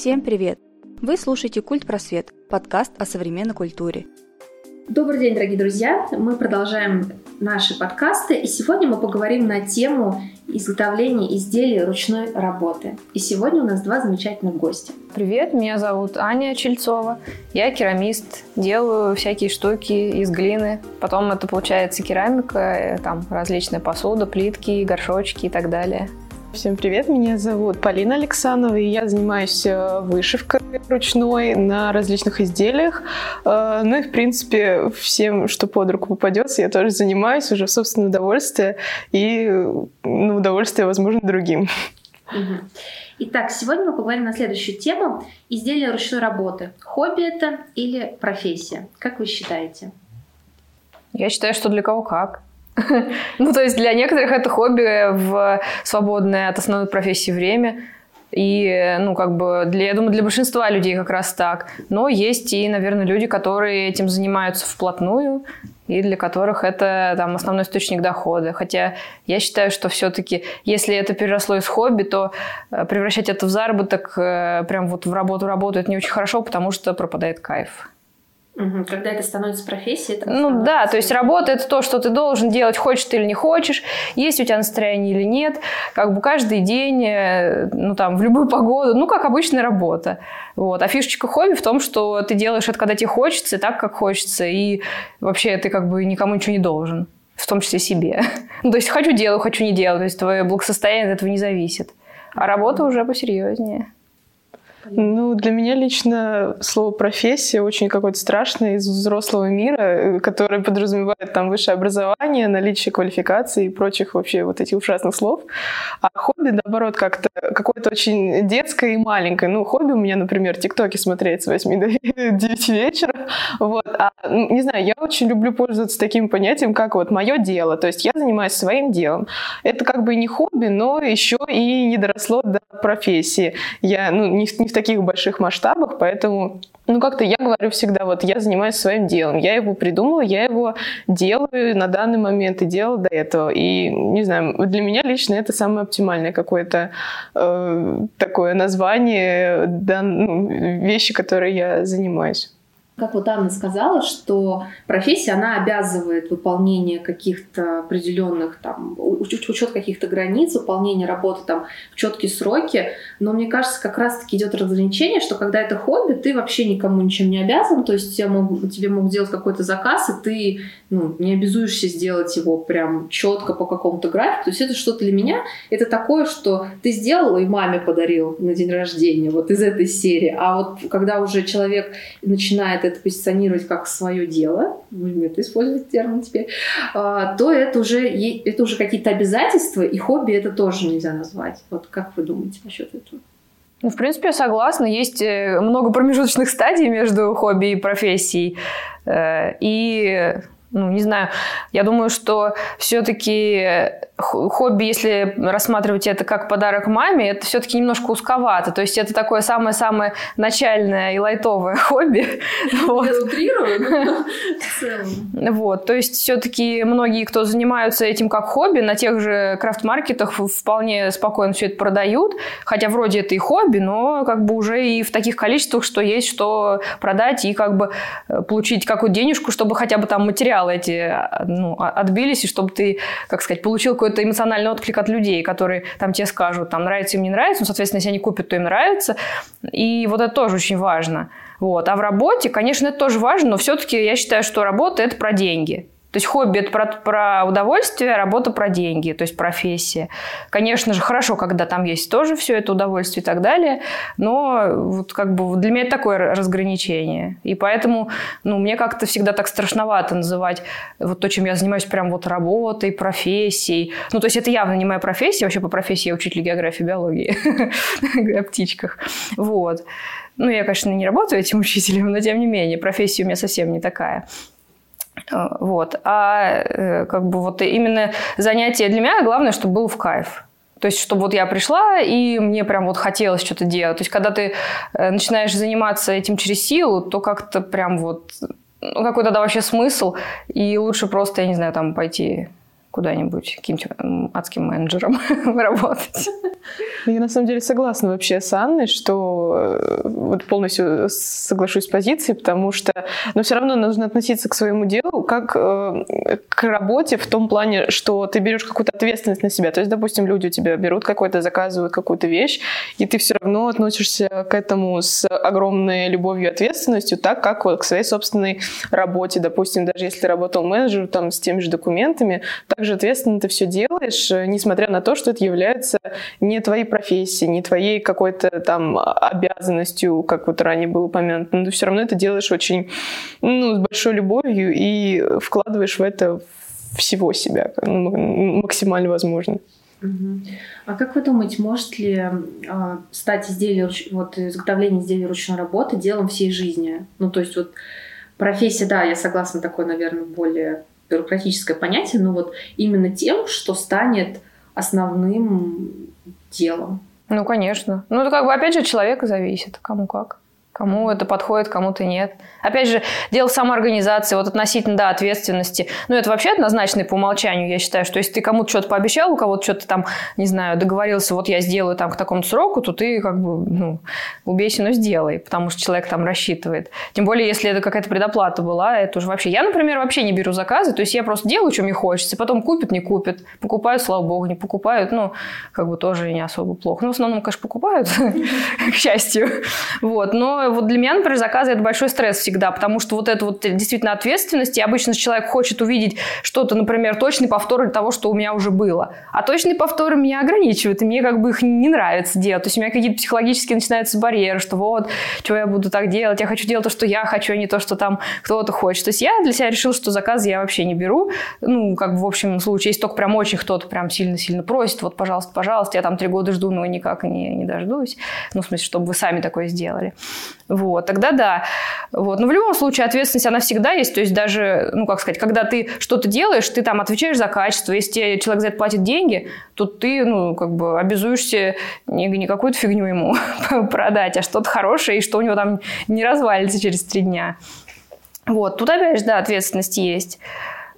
Всем привет! Вы слушаете «Культ Просвет» – подкаст о современной культуре. Добрый день, дорогие друзья! Мы продолжаем наши подкасты, и сегодня мы поговорим на тему изготовления изделий ручной работы. И сегодня у нас два замечательных гостя. Привет, меня зовут Аня Чельцова. Я керамист, делаю всякие штуки из глины. Потом это получается керамика, э, там различная посуда, плитки, горшочки и так далее. Всем привет, меня зовут Полина Александрова, и я занимаюсь э, вышивкой ручной на различных изделиях. Э, ну и, в принципе, всем, что под руку попадется, я тоже занимаюсь уже в собственное удовольствие и на удовольствие, возможно, другим. Итак, сегодня мы поговорим на следующую тему. Изделия ручной работы. Хобби это или профессия? Как вы считаете? Я считаю, что для кого как. Ну, то есть для некоторых это хобби в свободное от основной профессии время. И, ну, как бы, для, я думаю, для большинства людей как раз так. Но есть и, наверное, люди, которые этим занимаются вплотную, и для которых это там основной источник дохода. Хотя я считаю, что все-таки, если это переросло из хобби, то э, превращать это в заработок, э, прям вот в работу работает не очень хорошо, потому что пропадает кайф. Когда это становится профессией, это Ну да, то есть работа это то, что ты должен делать, хочешь ты или не хочешь, есть у тебя настроение или нет, как бы каждый день, э, ну там, в любую погоду, ну как обычная работа. Вот. А фишечка хобби в том, что ты делаешь это, когда тебе хочется, так, как хочется, и вообще ты как бы никому ничего не должен, в том числе себе. Ну, то есть хочу делаю, хочу не делаю, то есть твое благосостояние от этого не зависит. А работа уже посерьезнее. Ну, для меня лично слово «профессия» очень какое-то страшное из взрослого мира, которое подразумевает там высшее образование, наличие квалификации и прочих вообще вот этих ужасных слов. А хобби, наоборот, как-то какое-то очень детское и маленькое. Ну, хобби у меня, например, тиктоки смотреть с 8 до 9 вечера. Вот. А, не знаю, я очень люблю пользоваться таким понятием, как вот мое дело. То есть я занимаюсь своим делом. Это как бы не хобби, но еще и не доросло до профессии. Я, ну, не, не в таких больших масштабах, поэтому, ну, как-то я говорю всегда, вот я занимаюсь своим делом, я его придумала, я его делаю на данный момент и делала до этого. И, не знаю, для меня лично это самое оптимальное какое-то э, такое название да, ну, вещи, которые я занимаюсь как вот Анна сказала, что профессия, она обязывает выполнение каких-то определенных, там, учет каких-то границ, выполнение работы там в четкие сроки. Но мне кажется, как раз-таки идет разграничение, что когда это хобби, ты вообще никому ничем не обязан, то есть тебе могут, тебе могут сделать какой-то заказ, и ты ну, не обязуешься сделать его прям четко по какому-то графику. То есть это что-то для меня, это такое, что ты сделал и маме подарил на день рождения, вот из этой серии. А вот когда уже человек начинает это позиционировать как свое дело, будем это использовать термин теперь, а, то это уже, это уже какие-то обязательства, и хобби это тоже нельзя назвать. Вот как вы думаете насчет этого? Ну, в принципе, я согласна. Есть э, много промежуточных стадий между хобби и профессией. Э, и ну, не знаю, я думаю, что все-таки хобби, если рассматривать это как подарок маме, это все-таки немножко узковато. То есть это такое самое-самое начальное и лайтовое хобби. Вот. Я утрирую, Вот, то есть все-таки многие, кто занимаются этим как хобби, на тех же крафт-маркетах вполне спокойно все это продают, хотя вроде это и хобби, но как бы уже и в таких количествах, что есть что продать и как бы э, получить какую-то денежку, чтобы хотя бы там материалы эти а, ну, отбились, и чтобы ты, как сказать, получил какой какой-то эмоциональный отклик от людей, которые там тебе скажут, там, нравится им, не нравится, ну, соответственно, если они купят, то им нравится. И вот это тоже очень важно. Вот. А в работе, конечно, это тоже важно, но все-таки я считаю, что работа – это про деньги. То есть хобби – это про, про удовольствие, работа про деньги, то есть профессия. Конечно же, хорошо, когда там есть тоже все это удовольствие и так далее, но вот как бы для меня это такое разграничение. И поэтому ну, мне как-то всегда так страшновато называть вот то, чем я занимаюсь, прям вот работой, профессией. Ну, то есть это явно не моя профессия. Вообще по профессии я учитель географии, биологии о птичках. Вот. Ну, я, конечно, не работаю этим учителем, но тем не менее, профессия у меня совсем не такая. Вот. А э, как бы вот именно занятие для меня главное, чтобы было в кайф. То есть, чтобы вот я пришла, и мне прям вот хотелось что-то делать. То есть, когда ты э, начинаешь заниматься этим через силу, то как-то прям вот... Ну, какой тогда вообще смысл? И лучше просто, я не знаю, там пойти куда-нибудь каким-нибудь адским менеджером работать. Ну, я на самом деле согласна вообще с Анной, что э, вот полностью соглашусь с позицией, потому что, но все равно нужно относиться к своему делу как э, к работе в том плане, что ты берешь какую-то ответственность на себя. То есть, допустим, люди у тебя берут какой-то, заказывают какую-то вещь, и ты все равно относишься к этому с огромной любовью и ответственностью, так как вот к своей собственной работе. Допустим, даже если ты работал менеджером там с теми же документами, также ответственно ты все делаешь, э, несмотря на то, что это является не твоей профессией, не твоей какой-то там обязанностью, как вот ранее было упомянуто, но ты все равно это делаешь очень, ну, с большой любовью и вкладываешь в это всего себя ну, максимально возможно. А как вы думаете, может ли э, стать изделие, вот изготовление изделий ручной работы делом всей жизни? Ну, то есть вот профессия, да, я согласна, такое, наверное, более бюрократическое понятие, но вот именно тем, что станет основным делом. Ну, конечно. Ну, это как бы, опять же, от человека зависит, кому как. Кому это подходит, кому-то нет. Опять же, дело самоорганизации, вот относительно, да, ответственности. Ну, это вообще однозначно по умолчанию, я считаю, что если ты кому-то что-то пообещал, у кого-то что-то там, не знаю, договорился, вот я сделаю там к такому сроку, то ты как бы, ну, убейся, но сделай, потому что человек там рассчитывает. Тем более, если это какая-то предоплата была, это уже вообще... Я, например, вообще не беру заказы, то есть я просто делаю, что мне хочется, потом купят, не купят, покупают, слава богу, не покупают, ну, как бы тоже не особо плохо. Ну, в основном, конечно, покупают, к счастью. Вот, но вот для меня, например, заказы – это большой стресс всегда, потому что вот это вот действительно ответственность, и обычно человек хочет увидеть что-то, например, точный повтор того, что у меня уже было. А точные повторы меня ограничивают, и мне как бы их не нравится делать. То есть у меня какие-то психологические начинаются барьеры, что вот, что я буду так делать, я хочу делать то, что я хочу, а не то, что там кто-то хочет. То есть я для себя решила, что заказы я вообще не беру. Ну, как бы в общем случае, если только прям очень кто-то прям сильно-сильно просит, вот, пожалуйста, пожалуйста, я там три года жду, но никак не, не дождусь. Ну, в смысле, чтобы вы сами такое сделали. Вот, тогда да. Вот. Но в любом случае ответственность, она всегда есть. То есть даже, ну, как сказать, когда ты что-то делаешь, ты там отвечаешь за качество. Если тебе человек за это платит деньги, то ты, ну, как бы обязуешься не, не какую-то фигню ему продать, а что-то хорошее, и что у него там не развалится через три дня. Вот, тут опять же, да, ответственность есть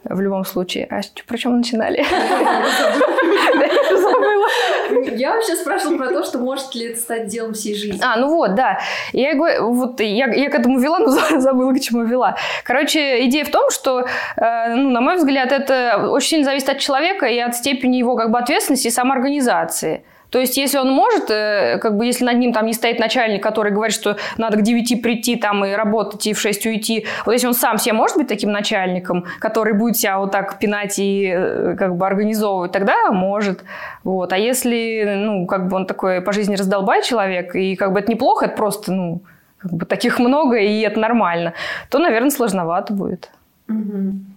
в любом случае. А про чем мы начинали? Я вообще спрашивала про то, что может ли это стать делом всей жизни. А, ну вот, да. Я, вот, я, я к этому вела, но забыла, к чему вела. Короче, идея в том, что, э, ну, на мой взгляд, это очень сильно зависит от человека и от степени его как бы ответственности и самоорганизации. То есть, если он может, э, как бы, если над ним там не стоит начальник, который говорит, что надо к 9 прийти там и работать, и в 6 уйти, вот если он сам себе может быть таким начальником, который будет себя вот так пинать и э, как бы организовывать, тогда может. Вот. А если, ну, как бы он такой по жизни раздолбай человек, и как бы это неплохо, это просто, ну, как бы таких много, и это нормально, то, наверное, сложновато будет. Угу.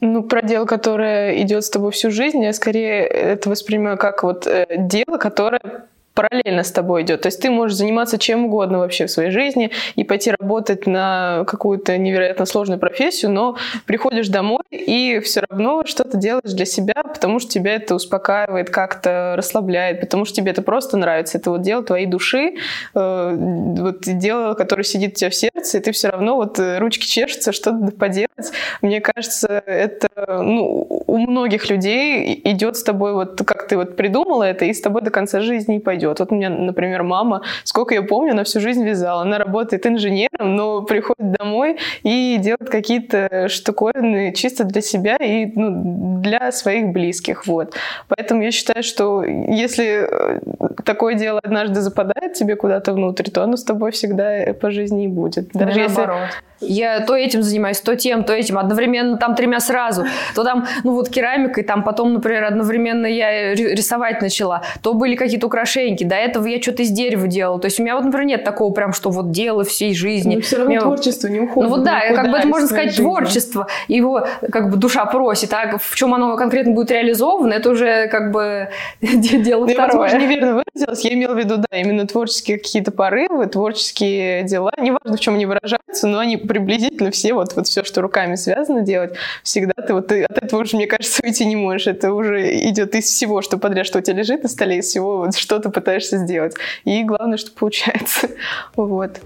Ну, про дело, которое идет с тобой всю жизнь, я скорее это воспринимаю как вот э, дело, которое параллельно с тобой идет. То есть ты можешь заниматься чем угодно вообще в своей жизни и пойти работать на какую-то невероятно сложную профессию, но приходишь домой и все равно что-то делаешь для себя, потому что тебя это успокаивает, как-то расслабляет, потому что тебе это просто нравится. Это вот дело твоей души, э, вот дело, которое сидит у тебя в сердце, и ты все равно вот э, ручки чешутся, что-то поделать. Мне кажется, это ну, у многих людей идет с тобой вот как ты вот придумала это, и с тобой до конца жизни и пойдет. Вот у меня, например, мама, сколько я помню, она всю жизнь вязала. Она работает инженером, но приходит домой и делает какие-то штуковины чисто для себя и ну, для своих близких. Вот. Поэтому я считаю, что если э, такое дело однажды западает тебе куда-то внутрь, то оно с тобой всегда по жизни и будет. Даже если... наоборот. Я то этим занимаюсь, то тем, то этим, одновременно там тремя сразу. То там, ну вот керамикой, там потом, например, одновременно я рисовать начала. То были какие-то украшеньки. До этого я что-то из дерева делала. То есть у меня вот, например, нет такого прям, что вот дело всей жизни. Но все равно меня... творчество не уходит. Ну вот да, как бы это можно сказать жизни. творчество. Его как бы душа просит. А в чем оно конкретно будет реализовано, это уже как бы дело ну, второе. Я, возможно, неверно выразилась. Я имела в виду, да, именно творческие какие-то порывы, творческие дела. Неважно, в чем они выражаются, но они приблизительно все, вот, вот все, что руками связано делать, всегда ты вот ты от этого уже, мне кажется, уйти не можешь. Это уже идет из всего, что подряд, что у тебя лежит на столе, из всего вот, что ты пытаешься сделать. И главное, что получается. Вот.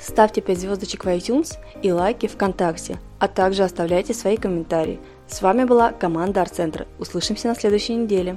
Ставьте 5 звездочек в iTunes и лайки ВКонтакте, а также оставляйте свои комментарии. С вами была команда Арт-центра. Услышимся на следующей неделе.